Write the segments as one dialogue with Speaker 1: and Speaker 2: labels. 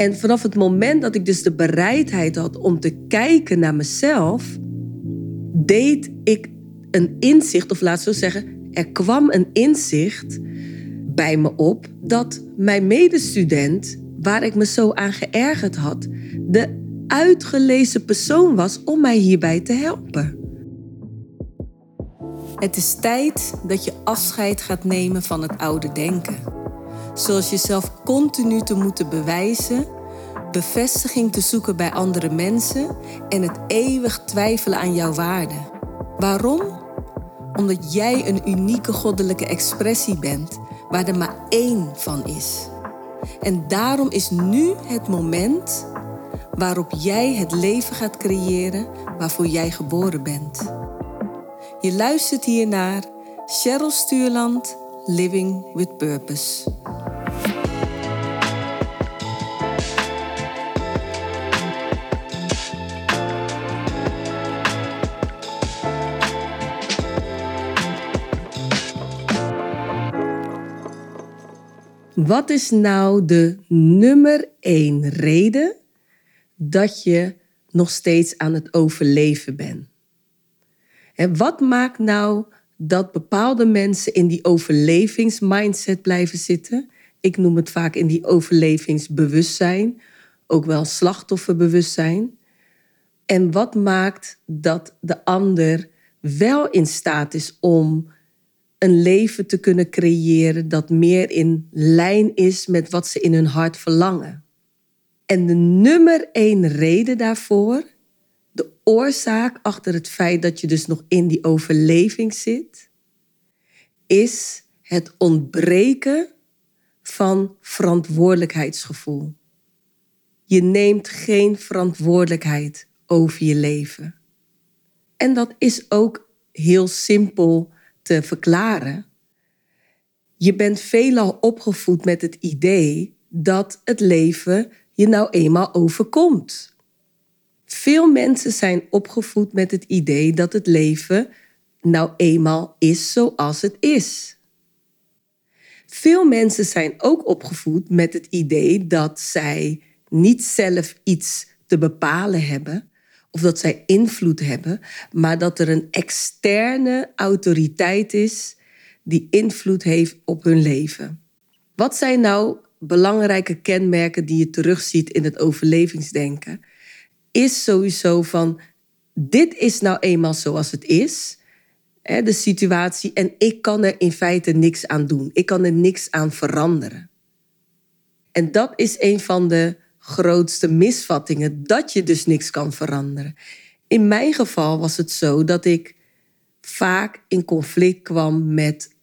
Speaker 1: En vanaf het moment dat ik dus de bereidheid had om te kijken naar mezelf, deed ik een inzicht, of laat zo zeggen, er kwam een inzicht bij me op dat mijn medestudent, waar ik me zo aan geërgerd had, de uitgelezen persoon was om mij hierbij te helpen. Het is tijd dat je afscheid gaat nemen van het oude denken. Zoals jezelf continu te moeten bewijzen, bevestiging te zoeken bij andere mensen en het eeuwig twijfelen aan jouw waarde. Waarom? Omdat jij een unieke goddelijke expressie bent waar er maar één van is. En daarom is nu het moment waarop jij het leven gaat creëren waarvoor jij geboren bent. Je luistert hier naar Cheryl Stuurland, Living with Purpose. Wat is nou de nummer één reden dat je nog steeds aan het overleven bent? En wat maakt nou dat bepaalde mensen in die overlevingsmindset blijven zitten? Ik noem het vaak in die overlevingsbewustzijn, ook wel slachtofferbewustzijn. En wat maakt dat de ander wel in staat is om een leven te kunnen creëren dat meer in lijn is met wat ze in hun hart verlangen? En de nummer één reden daarvoor de oorzaak achter het feit dat je dus nog in die overleving zit, is het ontbreken van verantwoordelijkheidsgevoel. Je neemt geen verantwoordelijkheid over je leven. En dat is ook heel simpel te verklaren. Je bent veelal opgevoed met het idee dat het leven je nou eenmaal overkomt. Veel mensen zijn opgevoed met het idee dat het leven nou eenmaal is zoals het is. Veel mensen zijn ook opgevoed met het idee dat zij niet zelf iets te bepalen hebben of dat zij invloed hebben, maar dat er een externe autoriteit is die invloed heeft op hun leven. Wat zijn nou belangrijke kenmerken die je terugziet in het overlevingsdenken? is sowieso van, dit is nou eenmaal zoals het is, hè, de situatie, en ik kan er in feite niks aan doen. Ik kan er niks aan veranderen. En dat is een van de grootste misvattingen, dat je dus niks kan veranderen. In mijn geval was het zo dat ik vaak in conflict kwam met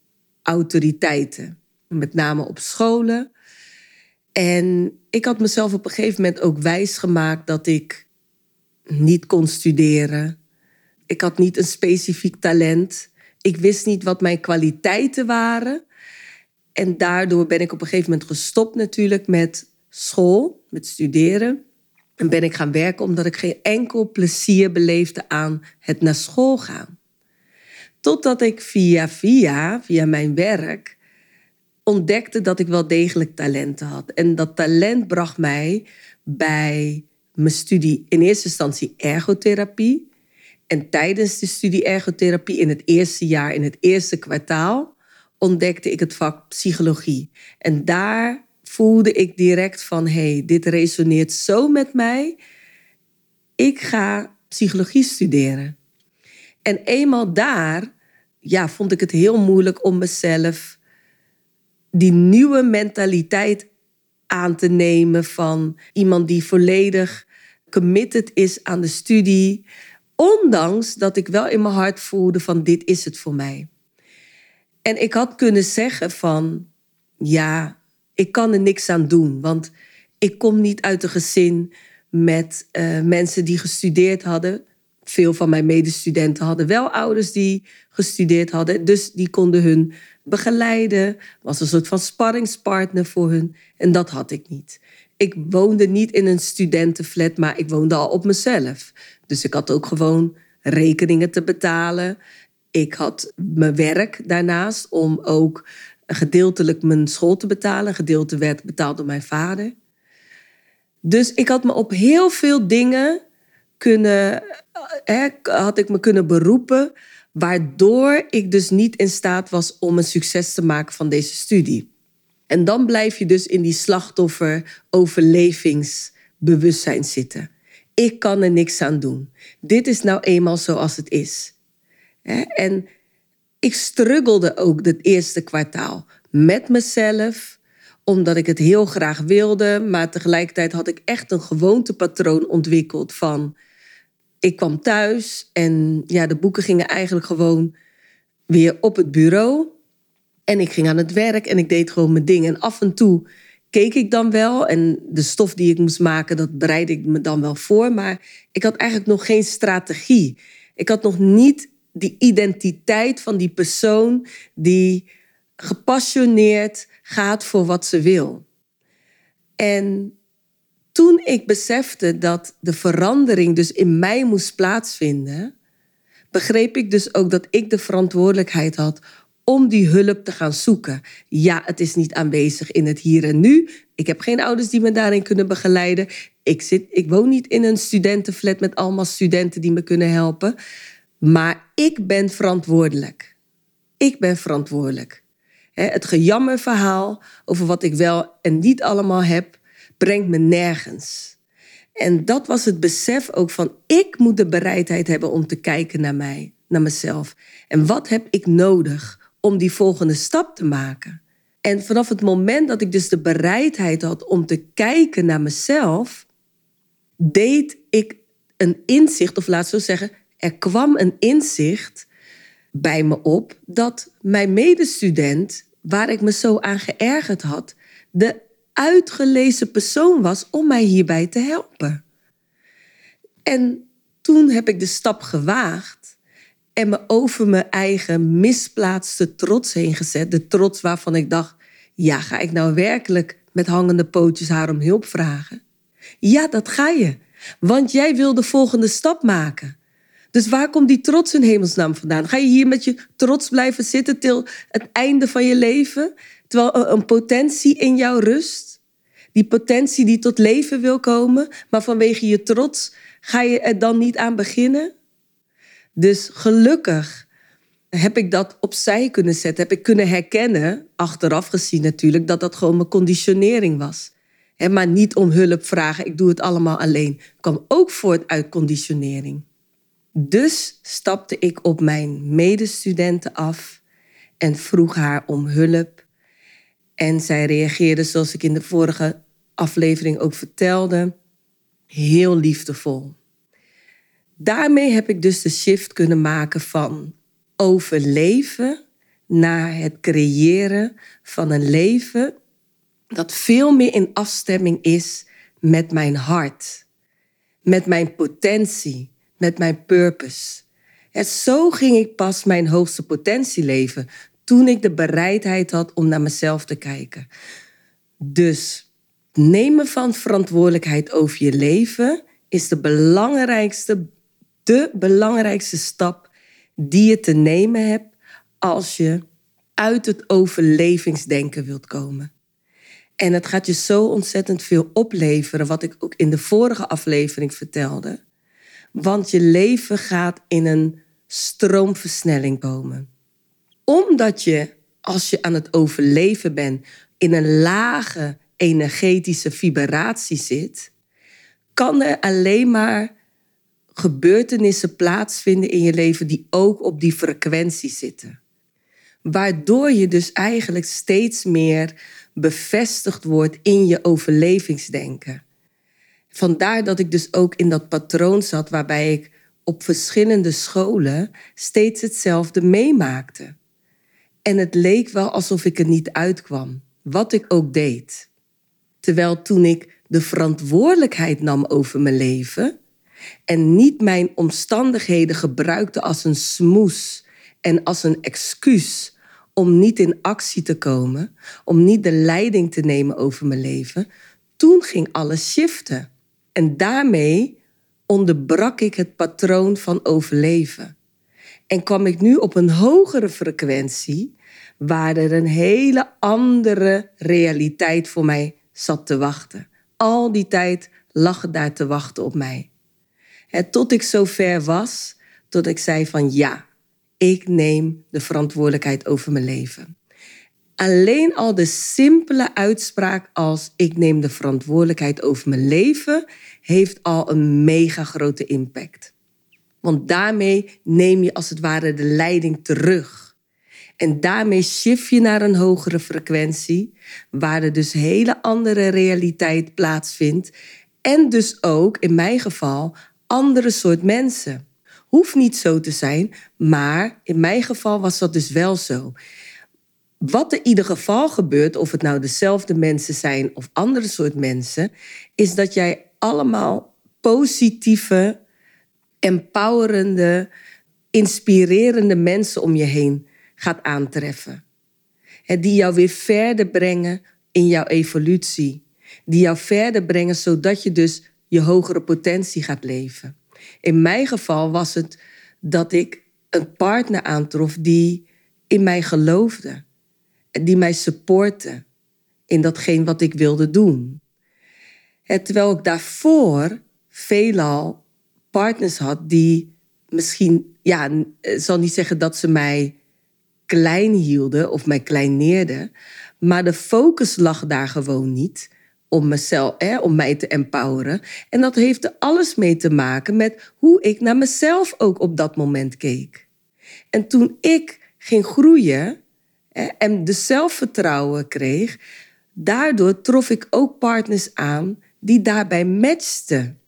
Speaker 1: autoriteiten, met name op scholen. En ik had mezelf op een gegeven moment ook wijs gemaakt dat ik niet kon studeren. Ik had niet een specifiek talent. Ik wist niet wat mijn kwaliteiten waren. En daardoor ben ik op een gegeven moment gestopt natuurlijk met school, met studeren. En ben ik gaan werken omdat ik geen enkel plezier beleefde aan het naar school gaan. Totdat ik via via, via mijn werk, ontdekte dat ik wel degelijk talenten had. En dat talent bracht mij bij mijn studie in eerste instantie ergotherapie. En tijdens de studie ergotherapie in het eerste jaar, in het eerste kwartaal, ontdekte ik het vak psychologie. En daar voelde ik direct van, hé, hey, dit resoneert zo met mij. Ik ga psychologie studeren. En eenmaal daar, ja, vond ik het heel moeilijk om mezelf die nieuwe mentaliteit aan te nemen van iemand die volledig committed is aan de studie. Ondanks dat ik wel in mijn hart voelde van dit is het voor mij. En ik had kunnen zeggen van ja, ik kan er niks aan doen. Want ik kom niet uit een gezin met uh, mensen die gestudeerd hadden. Veel van mijn medestudenten hadden wel ouders die gestudeerd hadden. Dus die konden hun begeleiden. Was een soort van sparringspartner voor hun. En dat had ik niet ik woonde niet in een studentenflat, maar ik woonde al op mezelf. Dus ik had ook gewoon rekeningen te betalen. Ik had mijn werk daarnaast om ook gedeeltelijk mijn school te betalen. Gedeelte werd betaald door mijn vader. Dus ik had me op heel veel dingen kunnen, hè, had ik me kunnen beroepen, waardoor ik dus niet in staat was om een succes te maken van deze studie. En dan blijf je dus in die slachtoffer-overlevingsbewustzijn zitten. Ik kan er niks aan doen. Dit is nou eenmaal zoals het is. En ik struggelde ook het eerste kwartaal met mezelf, omdat ik het heel graag wilde. Maar tegelijkertijd had ik echt een gewoontepatroon ontwikkeld van... Ik kwam thuis en ja, de boeken gingen eigenlijk gewoon weer op het bureau. En ik ging aan het werk en ik deed gewoon mijn ding. En af en toe keek ik dan wel. En de stof die ik moest maken, dat bereidde ik me dan wel voor. Maar ik had eigenlijk nog geen strategie. Ik had nog niet die identiteit van die persoon die gepassioneerd gaat voor wat ze wil. En toen ik besefte dat de verandering dus in mij moest plaatsvinden, begreep ik dus ook dat ik de verantwoordelijkheid had om die hulp te gaan zoeken. Ja, het is niet aanwezig in het hier en nu. Ik heb geen ouders die me daarin kunnen begeleiden. Ik, zit, ik woon niet in een studentenflat met allemaal studenten die me kunnen helpen. Maar ik ben verantwoordelijk. Ik ben verantwoordelijk. Het gejammerverhaal over wat ik wel en niet allemaal heb, brengt me nergens. En dat was het besef ook van ik moet de bereidheid hebben om te kijken naar mij, naar mezelf. En wat heb ik nodig om die volgende stap te maken? En vanaf het moment dat ik dus de bereidheid had om te kijken naar mezelf, deed ik een inzicht, of laat zo zeggen, er kwam een inzicht bij me op dat mijn medestudent, waar ik me zo aan geërgerd had, de uitgelezen persoon was om mij hierbij te helpen. En toen heb ik de stap gewaagd en me over mijn eigen misplaatste trots heen gezet. De trots waarvan ik dacht, ja, ga ik nou werkelijk met hangende pootjes haar om hulp vragen? Ja, dat ga je. Want jij wil de volgende stap maken. Dus waar komt die trots in hemelsnaam vandaan? Ga je hier met je trots blijven zitten till het einde van je leven? Terwijl een potentie in jou rust? Die potentie die tot leven wil komen, maar vanwege je trots ga je er dan niet aan beginnen? Dus gelukkig heb ik dat opzij kunnen zetten. Heb ik kunnen herkennen, achteraf gezien natuurlijk, dat dat gewoon mijn conditionering was. maar niet om hulp vragen, ik doe het allemaal alleen. kwam ook voort uit conditionering. Dus stapte ik op mijn medestudenten af en vroeg haar om hulp. En zij reageerde, zoals ik in de vorige aflevering ook vertelde, heel liefdevol. Daarmee heb ik dus de shift kunnen maken van overleven naar het creëren van een leven dat veel meer in afstemming is met mijn hart, met mijn potentie, met mijn purpose. En zo ging ik pas mijn hoogste potentie leven toen ik de bereidheid had om naar mezelf te kijken. Dus nemen van verantwoordelijkheid over je leven is de belangrijkste, de belangrijkste stap die je te nemen hebt als je uit het overlevingsdenken wilt komen. En het gaat je zo ontzettend veel opleveren, wat ik ook in de vorige aflevering vertelde. Want je leven gaat in een stroomversnelling komen. Omdat je, als je aan het overleven bent, in een lage energetische vibratie zit, kan er alleen maar gebeurtenissen plaatsvinden in je leven die ook op die frequentie zitten. Waardoor je dus eigenlijk steeds meer bevestigd wordt in je overlevingsdenken. Vandaar dat ik dus ook in dat patroon zat waarbij ik op verschillende scholen steeds hetzelfde meemaakte. En het leek wel alsof ik er niet uitkwam, wat ik ook deed. Terwijl toen ik de verantwoordelijkheid nam over mijn leven en niet mijn omstandigheden gebruikte als een smoes en als een excuus om niet in actie te komen, om niet de leiding te nemen over mijn leven, toen ging alles shiften. En daarmee onderbrak ik het patroon van overleven. En kwam ik nu op een hogere frequentie, waar er een hele andere realiteit voor mij zat te wachten. al die tijd lag het daar te wachten op mij. tot ik zo ver was, tot ik zei van ja, ik neem de verantwoordelijkheid over mijn leven. Alleen al de simpele uitspraak als ik neem de verantwoordelijkheid over mijn leven heeft al een mega grote impact. Want daarmee neem je als het ware de leiding terug. En daarmee shift je naar een hogere frequentie, waar er dus hele andere realiteit plaatsvindt. En dus ook, in mijn geval, andere soort mensen. Hoeft niet zo te zijn, maar in mijn geval was dat dus wel zo. Wat er in ieder geval gebeurt, of het nou dezelfde mensen zijn of andere soort mensen, is dat jij allemaal positieve, empowerende, inspirerende mensen om je heen gaat aantreffen. Die jou weer verder brengen in jouw evolutie. Die jou verder brengen zodat je dus je hogere potentie gaat leven. In mijn geval was het dat ik een partner aantrof die in mij geloofde. Die mij supportte in datgene wat ik wilde doen. Terwijl ik daarvoor veelal partners had die misschien, ja, zal niet zeggen dat ze mij klein hielden of mij kleineerden, maar de focus lag daar gewoon niet om mezelf, hè, om mij te empoweren. En dat heeft er alles mee te maken met hoe ik naar mezelf ook op dat moment keek. En toen ik ging groeien en de zelfvertrouwen kreeg, daardoor trof ik ook partners aan die daarbij matchten.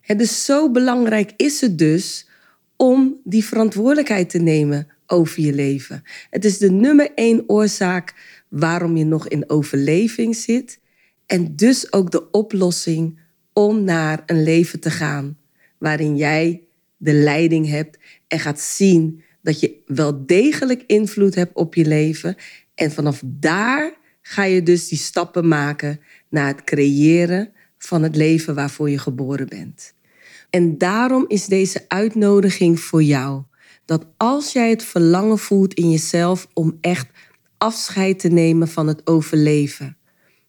Speaker 1: Is zo belangrijk is het dus om die verantwoordelijkheid te nemen over je leven. Het is de nummer één oorzaak waarom je nog in overleving zit. En dus ook de oplossing om naar een leven te gaan waarin jij de leiding hebt en gaat zien dat je wel degelijk invloed hebt op je leven. En vanaf daar ga je dus die stappen maken naar het creëren van het leven waarvoor je geboren bent. En daarom is deze uitnodiging voor jou. Dat als jij het verlangen voelt in jezelf om echt afscheid te nemen van het overleven,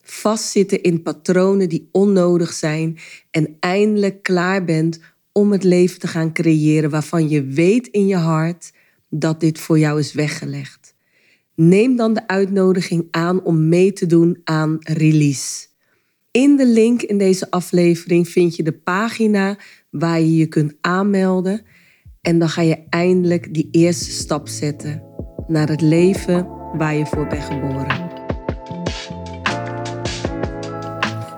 Speaker 1: vastzitten in patronen die onnodig zijn en eindelijk klaar bent om het leven te gaan creëren waarvan je weet in je hart dat dit voor jou is weggelegd. Neem dan de uitnodiging aan om mee te doen aan release. In de link in deze aflevering vind je de pagina waar je je kunt aanmelden. En dan ga je eindelijk die eerste stap zetten naar het leven waar je voor bent geboren.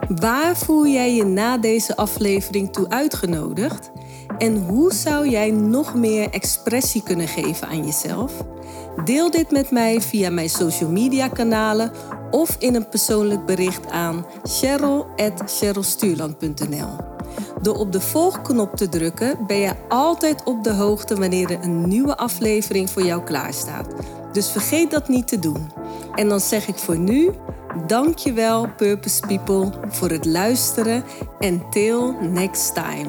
Speaker 1: Waar voel jij je na deze aflevering toe uitgenodigd? En hoe zou jij nog meer expressie kunnen geven aan jezelf? Deel dit met mij via mijn social media kanalen of in een persoonlijk bericht aan cheryl.cherylstuurland.nl. Door op de volgknop te drukken ben je altijd op de hoogte wanneer er een nieuwe aflevering voor jou klaarstaat. Dus vergeet dat niet te doen. En dan zeg ik voor nu, dankjewel Purpose People voor het luisteren en till next time.